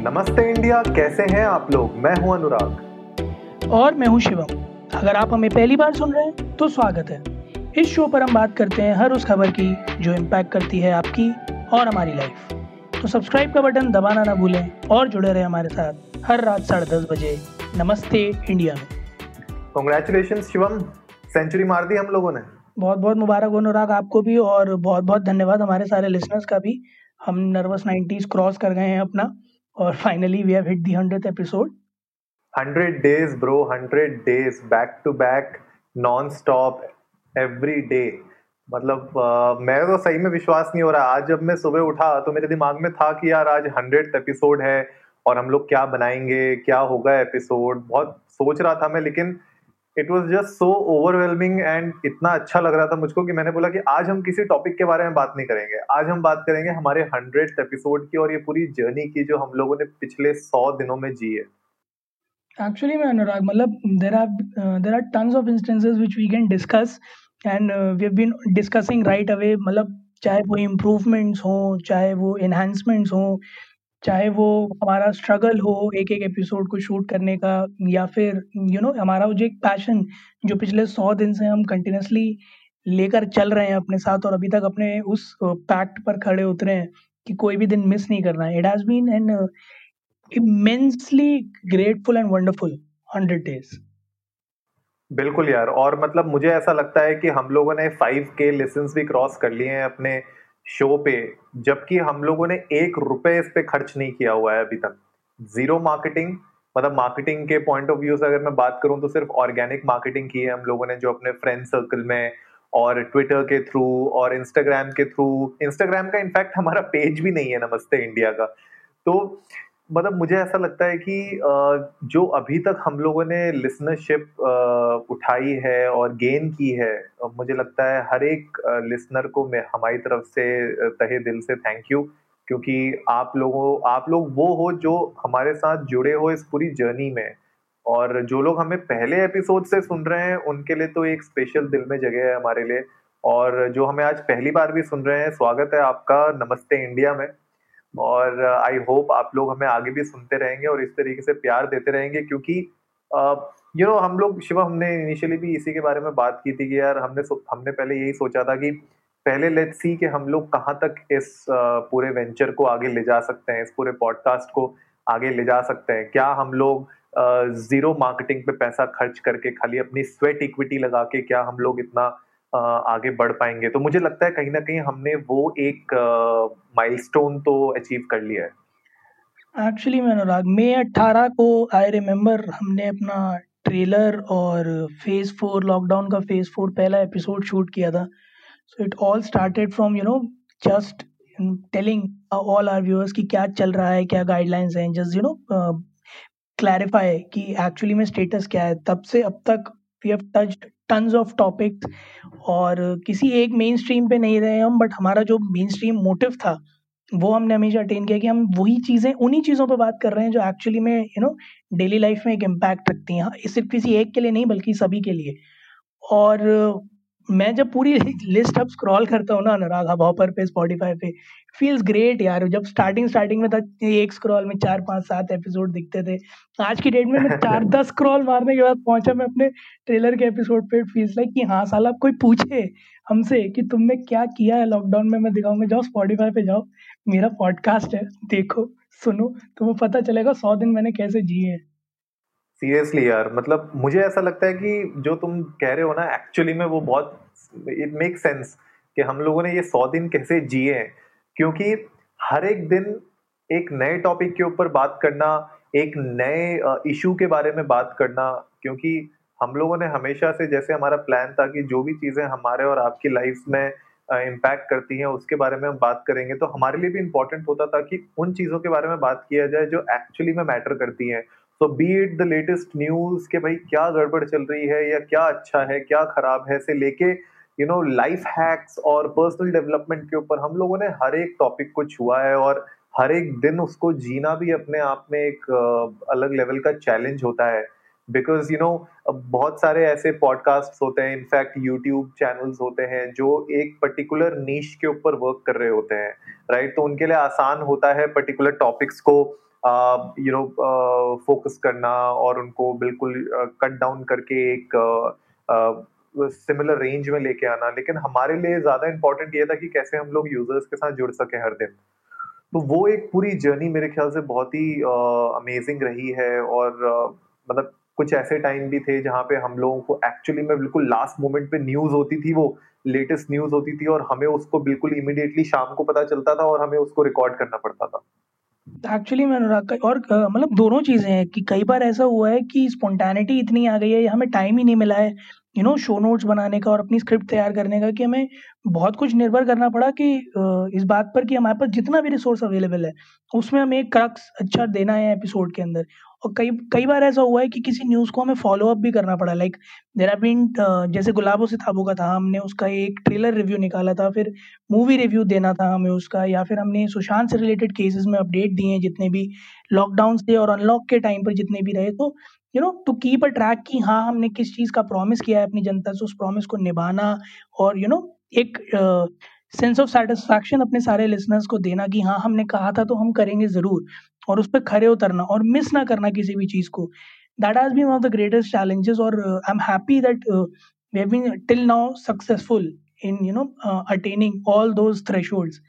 नमस्ते इंडिया कैसे हैं आप लोग? मैं हूँ अनुराग। और मैं हूँ शिवम। अगर आप हमें पहली बार सुन रहे हैं तो स्वागत है। इस शो पर हम बात करते हैं हर उस खबर की जो इम्पैक्ट करती है आपकी और हमारी लाइफ तो सब्सक्राइब का बटन दबाना ना भूलें और जुड़े रहे हमारे साथ हर रात साढ़े दस बजे। नमस्ते इंडिया में। कॉन्ग्रेचुलेशन शिवम। सेंचुरी मार दी हम लोगों ने। बहुत बहुत मुबारक अनुराग आपको भी और बहुत बहुत धन्यवाद हमारे सारे लिसनर्स का भी। हम नर्वस नाइन्टीज क्रॉस कर गए हैं अपना। और finally we have hit the hundred episode hundred days bro hundred days back to back non stop every day मतलब uh, मैं तो सही में विश्वास नहीं हो रहा। आज जब मैं सुबह उठा तो मेरे दिमाग में था कि यार आज हंड्रेड एपिसोड है और हम लोग क्या बनाएँगे क्या होगा एपिसोड बहुत सोच रहा था मैं लेकिन it was just so overwhelming and इतना अच्छा लग रहा था मुझको कि मैंने बोला कि आज हम किसी टॉपिक के बारे में बात नहीं करेंगे। आज हम बात करेंगे हमारे हंड्रेड एपिसोड की और ये पूरी जर्नी की जो हम लोगों ने पिछले सौ दिनों में जी है। एक्चुअली मैं अनुराग मतलब there are there are tons of instances which we can discuss and we have been discussing right away मतलब चाहे वो इम्प्रूवमेंट्स हो, चाहे वो इन्हांसमेंट्स हो चाहे वो हमारा स्ट्रगल हो एक एक एपिसोड को शूट करने का या फिर यू नो हमारा वो जो एक पैशन जो पिछले सौ दिन से हम कंटिन्यूसली लेकर चल रहे हैं अपने साथ और अभी तक अपने उस पैक्ट पर खड़े उतरे हैं कि कोई भी दिन मिस नहीं करना है। It has been an immensely grateful and wonderful hundred days बिल्कुल यार, और मतलब मुझे ऐसा लगता है कि हम लोगों ने फाइव के लेसन भी क्रॉस कर लिए हैं अपने शो पे, जबकि हम लोगों ने एक रुपए इस पे खर्च नहीं किया हुआ है अभी तक। ज़ीरो मार्केटिंग मतलब मार्केटिंग के पॉइंट ऑफ़ व्यू से अगर मैं बात करूँ तो सिर्फ़ ऑर्गेनिक मार्केटिंग की है हम लोगों ने, जो अपने फ्रेंड सर्कल में और ट्विटर के थ्रू और इंस्टाग्राम के थ्रू इंस्टाग्राम का इनफैक्ट हमारा पेज भी नहीं है, नमस्ते इंडिया का। तो मतलब मुझे ऐसा लगता है कि जो अभी तक हम लोगों ने लिसनरशिप उठाई है और गेन की है मुझे लगता है हर एक लिसनर को मैं, हमारी तरफ़ से तहे दिल से थैंक यू क्योंकि आप लोगों, आप लोग वो हो जो हमारे साथ जुड़े हो इस पूरी जर्नी में। और जो लोग हमें पहले एपिसोड से सुन रहे हैं, उनके लिए तो एक स्पेशल दिल में जगह है हमारे लिए। और जो हमें आज पहली बार भी सुन रहे हैं, स्वागत है आपका नमस्ते इंडिया में। और आई uh, होप आप लोग हमें आगे भी सुनते रहेंगे और इस तरीके से प्यार देते रहेंगे क्योंकि यू नो हम लोग शिवा हमने इनिशियली भी इसी के बारे में बात की थी कि यार हमने हमने पहले यही सोचा था कि पहले लेट्स सी कि हम लोग कहाँ तक इस पूरे वेंचर को आगे ले जा सकते हैं इस पूरे पॉडकास्ट को आगे ले जा सकते हैं। क्या हम लोग ज़ीरो मार्केटिंग पे पैसा खर्च करके खाली अपनी स्वेट इक्विटी लगा के क्या हम लोग इतना आगे बढ़ पाएँगे। तो मुझे लगता है कहीं ना कहीं हमने वो एक माइलस्टोन तो अचीव कर लिया है। एक्चुअली मैं अनुराग मई अट्ठारह को आई रिमेम्बर हमने अपना ट्रेलर और फ़ेज़ फोर लॉकडाउन का फ़ेज़ फोर पहला एपिसोड शूट किया था। So it all started from you know just telling all our viewers कि क्या चल रहा है, क्या गाइडलाइंस हैं। जस्ट यू नो क्लैरिफाई कि एक्चुअली में स्टेटस क्या है। तब से अब तक we have touched tons of topics और किसी एक मेन स्ट्रीम पर नहीं रहे हम बट हमारा जो मेन स्ट्रीम मोटिव था, वो हमने हमेशा अटेन किया कि हम वही चीज़ें, उन्हीं चीज़ों पर बात कर रहे हैं जो एक्चुअली में यू नो डेली लाइफ में एक इम्पैक्ट रखती हैं। सिर्फ़ किसी एक के लिए नहीं, बल्कि सभी के लिए। और मैं जब पूरी लिस्ट अब स्क्रॉल करता हूँ ना अनुराग हॉपर पे स्पॉटिफाई पे फील्स ग्रेट यार। जब स्टार्टिंग स्टार्टिंग में था एक स्क्रॉल में चार पाँच सात एपिसोड दिखते थे। आज की डेट में मैं चार दस स्क्रॉल मारने के बाद पहुँचा मैं अपने ट्रेलर के एपिसोड पे फील्स लाइक कि हाँ साल कोई पूछे हमसे कि तुमने क्या किया है लॉकडाउन में? मैं दिखाऊँगा जाओ स्पॉटिफाई पे जाओ। मेरा पॉडकास्ट है देखो सुनो तुम्हें पता चलेगा सौ दिन मैंने कैसे जिए हैं। सीरियसली यार मतलब मुझे ऐसा लगता है कि जो तुम कह रहे हो ना एक्चुअली में वो बहुत इट मेक सेंस कि हम लोगों ने ये सौ दिन कैसे जिए हैं। क्योंकि हर एक दिन एक नए टॉपिक के ऊपर बात करना, एक नए इशू के बारे में बात करना, क्योंकि हम लोगों ने हमेशा से जैसे हमारा प्लान था कि जो भी चीज़ें हमारे और आपकी लाइफ में इम्पैक्ट करती हैं, उसके बारे में हम बात करेंगे। तो हमारे लिए भी इम्पोर्टेंट होता था कि उन चीज़ों के बारे में बात किया जाए जो एक्चुअली में मैटर करती हैं। तो be it the latest news के भाई क्या गड़बड़ चल रही है या क्या अच्छा है, क्या खराब है से लेके यू नो लाइफ हैक्स और पर्सनल डेवलपमेंट के ऊपर हम लोगों ने हर एक टॉपिक को छुआ है और हर एक दिन उसको जीना भी अपने आप में एक अलग लेवल का चैलेंज होता है बिकॉज़ यू नो बहुत सारे ऐसे पॉडकास्ट होते हैं इनफैक्ट यूट्यूब चैनल्स होते हैं जो एक पर्टिकुलर नीच के ऊपर वर्क कर रहे होते हैं राइट right? तो उनके लिए आसान होता है पर्टिकुलर टॉपिक्स को यू नो फोकस करना और उनको बिल्कुल कट डाउन करके एक सिमिलर रेंज में लेके आना। लेकिन हमारे लिए ज़्यादा इंपॉर्टेंट ये था कि कैसे हम लोग यूज़र्स के साथ जुड़ सके हर दिन। तो वो एक पूरी जर्नी मेरे ख्याल से बहुत ही अमेजिंग रही है और मतलब कुछ ऐसे टाइम भी थे जहाँ पे हम लोगों को एक्चुअली में बिल्कुल लास्ट मोमेंट पे न्यूज़ होती थी, वो लेटेस्ट न्यूज़ होती थी और हमें उसको बिल्कुल इमिडिएटली शाम को पता चलता था और हमें उसको रिकॉर्ड करना पड़ता था। एक्चुअली मैं अनुराग का और मतलब दोनों चीज़ें हैं कि कई बार ऐसा हुआ है कि स्पॉन्टेनिटी इतनी आ गई है हमें टाइम ही नहीं मिला है यू नो शो नोट्स बनाने का और अपनी स्क्रिप्ट तैयार करने का कि हमें बहुत कुछ निर्भर करना पड़ा कि इस बात पर कि हमारे पास जितना भी रिसोर्स अवेलेबल है, उसमें हमें एक क्रक्स अच्छा देना है एपिसोड के अंदर। और कई कई बार ऐसा हुआ है कि किसी न्यूज़ को हमें फॉलो अप भी करना पड़ा लाइक देर आर बीन जैसे गुलाबों से थाबू का था हमने उसका एक ट्रेलर रिव्यू निकाला था फिर मूवी रिव्यू देना था हमें उसका या फिर हमने सुशांत से रिलेटेड केसेस में अपडेट दिए हैं जितने भी लॉकडाउन से और अनलॉक के टाइम पर जितने भी रहे तो you know to keep a track कि हाँ हमने किस चीज़ का प्रॉमिस किया है अपनी जनता से उस प्रॉमिस को निभाना और यू you नो know, एक सेंस ऑफ़ सेटिस्फैक्शन अपने सारे लिसनर्स को देना कि हाँ हमने कहा था तो हम करेंगे ज़रूर। और उस पर खड़े उतरना और मिस ना करना किसी भी चीज़ को। That has been one of the greatest challenges और I am happy that we have been till now successful in you know attaining all those thresholds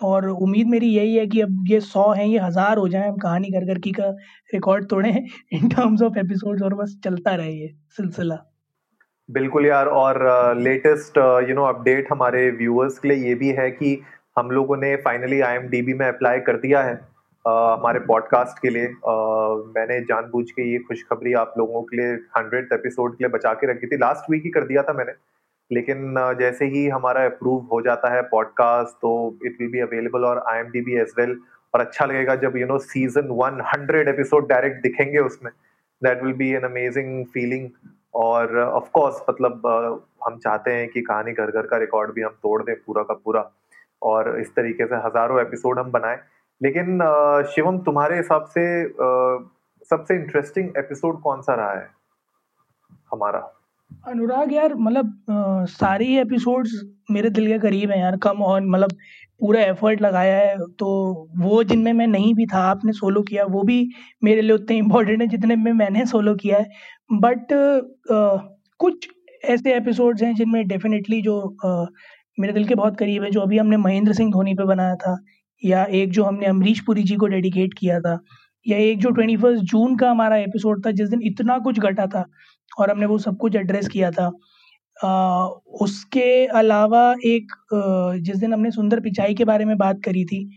और उम्मीद मेरी यही है कि अब ये सौ हैं, ये हज़ार हो जाए, हम कहानी कर कर की का रिकॉर्ड तोड़े इन टर्म्स ऑफ़ एपिसोड्स और बस चलता रहे ये सिलसिला। बिल्कुल यार, और लेटेस्ट यू नो अपडेट हमारे व्यूअर्स के लिए ये भी है कि हम लोगों ने फाइनली आईएमडीबी में अप्लाई कर दिया है। हमारे पॉडकास्ट के लिए मैंने जानबूझ के ये खुशखबरी आप लोगों के लिए हंड्रेड एपिसोड के लिए बचा के रखी थी। लास्ट वीक ही कर दिया था मैंने। लेकिन जैसे ही हमारा अप्रूव हो जाता है पॉडकास्ट तो इट विल बी अवेलेबल और I M D B as well और अच्छा लगेगा जब you know season one hundred episode direct दिखेंगे उसमें। That will be an amazing feeling और ऑफ़ कोर्स मतलब हम चाहते हैं कि कहानी घर घर का रिकॉर्ड भी हम तोड़ दें पूरा का पूरा। और इस तरीके से हज़ारों एपिसोड हम बनाएँ। लेकिन शिवम तुम्हारे हिसाब से सबसे इंटरेस्टिंग एपिसोड कौन सा रहा है? हमारा। अनुराग यार मतलब सारी एपिसोड्स मेरे दिल के करीब हैं यार कम ऑन मतलब पूरा एफर्ट लगाया है तो वो जिनमें मैं नहीं भी था आपने सोलो किया वो भी मेरे लिए उतने इम्पोर्टेंट है जितने में मैंने सोलो किया है। बट कुछ ऐसे एपिसोड्स हैं जिनमें डेफिनेटली जो आ, मेरे दिल के बहुत करीब है जो अभी हमने महेंद्र सिंह धोनी पे बनाया था। या एक जो हमने अमरीश पुरी जी को डेडिकेट किया था या एक जो ट्वेंटी फ़र्स्ट जून का हमारा एपिसोड था जिस दिन इतना कुछ घटा था और हमने वो सब कुछ एड्रेस किया था आ, उसके अलावा एक जिस दिन हमने सुंदर पिचाई के बारे में बात करी थी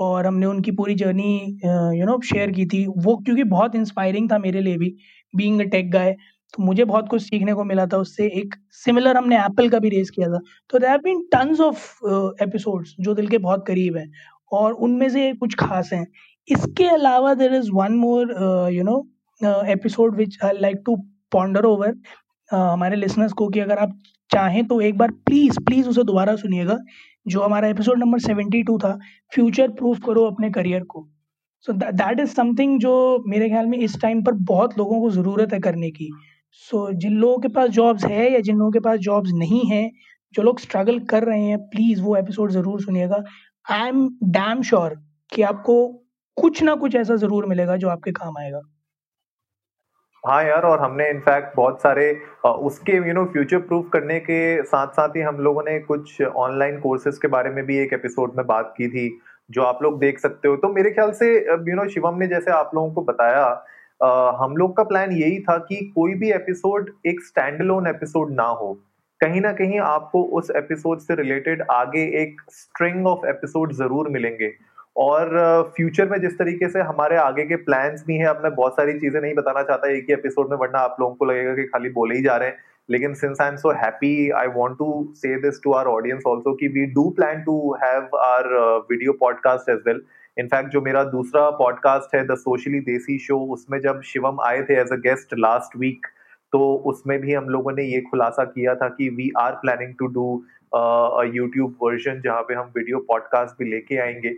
और हमने उनकी पूरी जर्नी यू नो शेयर की थी वो क्योंकि बहुत इंस्पायरिंग था मेरे लिए भी बीइंग अ टेक गाय तो मुझे बहुत कुछ सीखने को मिला था उससे एक सिमिलर हमने एप्पल का भी रेस किया था। तो there been tons of episodes जो दिल के बहुत करीब हैं। और उनमें से कुछ खास हैं। इसके अलावा there is one more you know episode which I like to ponder over हमारे लिसनर्स को कि अगर आप चाहें तो एक बार प्लीज़ प्लीज़ उसे दोबारा सुनिएगा जो हमारा एपिसोड नंबर सेवेंटी टू था फ्यूचर प्रूफ करो अपने करियर को। सो दैट इज़ समथिंग जो मेरे ख्याल में इस टाइम पर बहुत लोगों को ज़रूरत है करने की। सो so, जिन लोगों के पास जॉब्स है या जिन लोगों के पास जॉब्स नहीं है जो लोग स्ट्रगल कर रहे हैं प्लीज़ वो एपिसोड ज़रूर सुनिएगा। आई एम डैम श्योर कि आपको कुछ ना कुछ ऐसा ज़रूर मिलेगा जो आपके काम आएगा। हाँ यार और हमने इनफैक्ट बहुत सारे उसके यू नो फ्यूचर प्रूफ करने के साथ साथ ही हम लोगों ने कुछ ऑनलाइन कोर्सेज के बारे में भी एक एपिसोड में बात की थी जो आप लोग देख सकते हो। तो मेरे ख्याल से यू नो शिवम ने जैसे आप लोगों को बताया आ, हम लोग का प्लान यही था कि कोई भी एपिसोड एक स्टैंड एपिसोड ना हो। कहीं ना कहीं आपको उस एपिसोड से रिलेटेड आगे एक स्ट्रिंग ऑफ़ एपिसोड ज़रूर मिलेंगे। और फ्यूचर में जिस तरीके से हमारे आगे के प्लान्स भी हैं, अब मैं बहुत सारी चीज़ें नहीं बताना चाहता एक ही एपिसोड में, वरना आप लोगों को लगेगा कि खाली बोले ही जा रहे हैं। लेकिन since I am so happy I want to say this to our audience also कि we do plan to have our video podcast as well in fact जो मेरा दूसरा पॉडकास्ट है द सोशली देसी शो उसमें जब शिवम आए थे as a guest last week तो उसमें भी हम लोगों ने ये खुलासा किया था कि we are planning to do YouTube version जहाँ पे हम वीडियो पॉडकास्ट भी लेके आएँगे।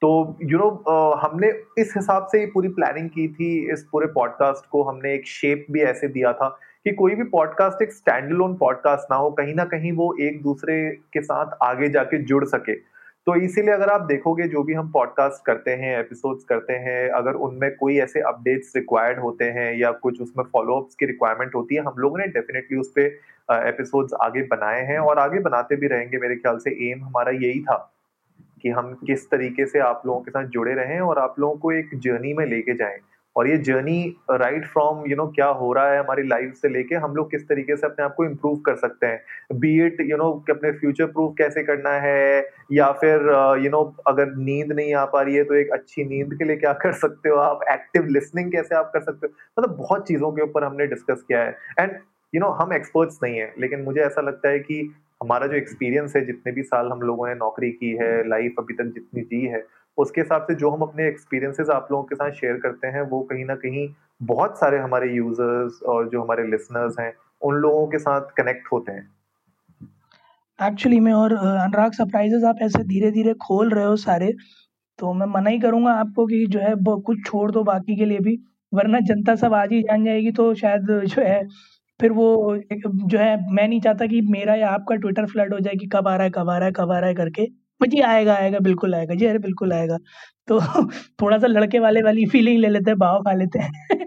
तो you you know know, uh, हमने इस हिसाब से पूरी प्लानिंग की थी इस पूरे पॉडकास्ट को हमने एक शेप भी ऐसे दिया था कि कोई भी पॉडकास्ट एक स्टैंड लोन पॉडकास्ट ना हो कहीं ना कहीं वो एक दूसरे के साथ आगे जाके जुड़ सके। तो इसीलिए अगर आप देखोगे जो भी हम पॉडकास्ट करते हैं एपिसोड्स करते हैं, अगर उनमें कोई ऐसे अपडेट्स रिक्वायर्ड होते हैं या कुछ उसमें फॉलोअप्स की रिक्वायरमेंट होती है, हम लोगों ने डेफिनेटली उस पर एपिसोड्स आगे बनाए हैं और आगे बनाते भी रहेंगे मेरे ख्याल से। एम हमारा यही था कि हम किस तरीके से आप लोगों के साथ जुड़े रहें और आप लोगों को एक जर्नी में लेके जाएँ। और ये journey right from you know क्या हो रहा है हमारी लाइफ से लेके हम लोग किस तरीके से अपने आप को इम्प्रूव कर सकते हैं? बी इट यू नो कि अपने फ्यूचर प्रूफ कैसे करना है या फिर यू uh, नो अगर नींद नहीं आ पा रही है तो एक अच्छी नींद के लिए क्या कर सकते हो आप? एक्टिव लिसनिंग कैसे आप कर सकते हो? मतलब बहुत चीज़ों के ऊपर हमने डिस्कस किया है। एंड यू नो हम एक्सपर्ट्स नहीं है लेकिन मुझे ऐसा लगता है कि हमारा जो एक्सपीरियंस है जितने भी साल हम लोगों ने नौकरी की है लाइफ अभी तक जितनी जी है उसके हिसाब से जो हम अपने एक्सपीरियंसेस आप लोगों के साथ शेयर करते हैं, वो कहीं ना कहीं बहुत सारे हमारे यूज़र्स और जो हमारे लिसनर्स हैं, उन लोगों के साथ कनेक्ट होते हैं। एक्चुअली में और अनुराग सरप्राइजेस आप ऐसे धीरे धीरे खोल रहे हो सारे तो मैं मना ही करूँगा आपको कि जो है कुछ छोड़ दो बाकी के लिए भी, वरना जनता सब आज ही जान जाएगी तो शायद, जो है, फिर वो जो है, मैं नहीं चाहता कि मेरा या आपका ट्विटर फ्लड हो जाए कि कब आ रहा है, कब आ रहा है, कब आ रहा है करके। जी, आएगा आएगा, बिल्कुल आएगा। जी, अरे, बिल्कुल आएगा। तो थोड़ा सा लड़के वाले वाली फीलिंग ले लेते हैं, भाव खा लेते हैं।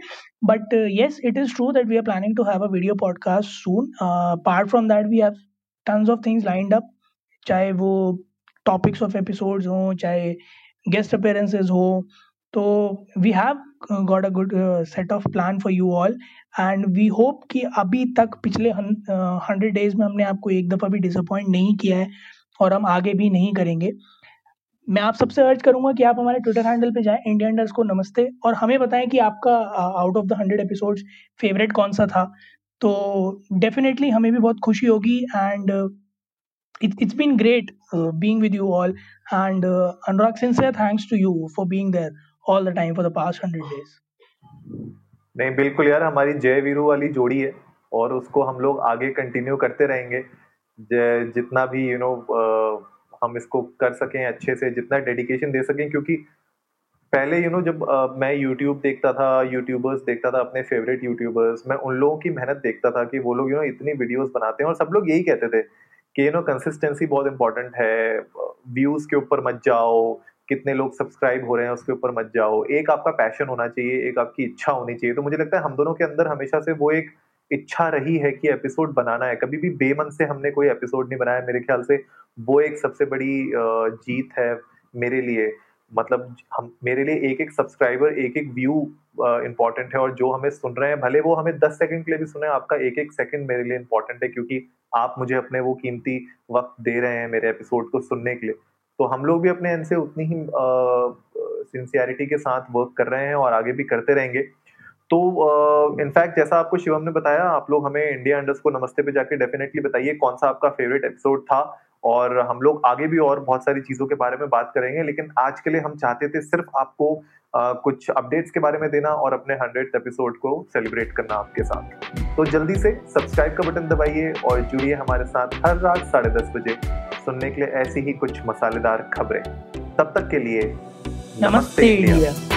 But yes it is true that we are planning to have a video podcast soon apart from that we have tons of things lined up चाहे वो टॉपिक्स ऑफ़ एपिसोड्स हों, चाहे गेस्ट अपेयरेंसेज हो तो we have got a good set of plan for you all and we hope कि अभी तक पिछले हंड्रेड डेज़ में हमने आपको एक दफ़ा भी डिसअपॉइंट नहीं किया है। और हम आगे भी नहीं करेंगे। मैं आप सबसे अर्ज़ करूँगा कि आप हमारे ट्विटर हैंडल पे जाएँ इंडिया अंडर्स को नमस्ते। और हमें बताएँ कि आपका out of the hundred episodes favourite कौन सा था। तो डेफिनेटली हमें भी बहुत खुशी होगी and it's been great being with you all and Anurag sincere thanks to you for being there all the time for the past hundred days नहीं, बिल्कुल यार, हमारी जय वीरू वाली जोड़ी है और उसको हम लोग आगे कंटिन्यू करते रहेंगे। जितना भी यू you नो know, हम इसको कर सकें अच्छे से जितना डेडिकेशन दे सकें क्योंकि पहले यू you नो know, जब uh, मैं यूट्यूब देखता था यूट्यूबर्स देखता था अपने फेवरेट यूट्यूबर्स मैं उन लोगों की मेहनत देखता था कि वो लोग यू नो इतनी वीडियोस बनाते हैं और सब लोग यही कहते थे कि यू नो कंसिस्टेंसी बहुत इंपॉर्टेंट है व्यूज़ के ऊपर मत जाओ कितने लोग सब्सक्राइब हो रहे हैं उसके ऊपर मत जाओ एक आपका पैशन होना चाहिए एक आपकी इच्छा होनी चाहिए तो मुझे लगता है हम दोनों के अंदर हमेशा से वो एक इच्छा रही है कि एपिसोड बनाना है। कभी भी बेमन से हमने कोई एपिसोड नहीं बनाया, मेरे ख्याल से वो एक सबसे बड़ी जीत है मेरे लिए। मतलब हम, मेरे लिए एक एक सब्सक्राइबर एक एक व्यू इंपॉर्टेंट है और जो हमें सुन रहे हैं, भले वो हमें दस सेकंड के लिए भी सुने, आपका एक एक सेकंड मेरे लिए इंपॉर्टेंट है क्योंकि आप मुझे अपने वो कीमती वक्त दे रहे हैं मेरे एपिसोड को सुनने के लिए। तो हम लोग भी अपने एंड से उतनी ही सिंसियरिटी के साथ वर्क कर रहे हैं और आगे भी करते रहेंगे। तो इनफैक्ट uh, जैसा आपको शिवम ने बताया आप लोग हमें इंडिया अंडर्स को नमस्ते पे जाके डेफिनेटली बताइए कौन सा आपका फेवरेट एपिसोड था और हम लोग आगे भी और बहुत सारी चीज़ों के बारे में बात करेंगे लेकिन आज के लिए हम चाहते थे सिर्फ़ आपको आ, कुछ अपडेट्स के बारे में देना और अपने हंड्रेड एपिसोड को सेलिब्रेट करना आपके साथ। तो जल्दी से सब्सक्राइब का बटन दबाइए और जुड़िए हमारे साथ हर रात साढ़े दस बजे सुनने के लिए ऐसी ही कुछ मसालेदार खबरें। तब तक के लिए नमस्ते इंडिया।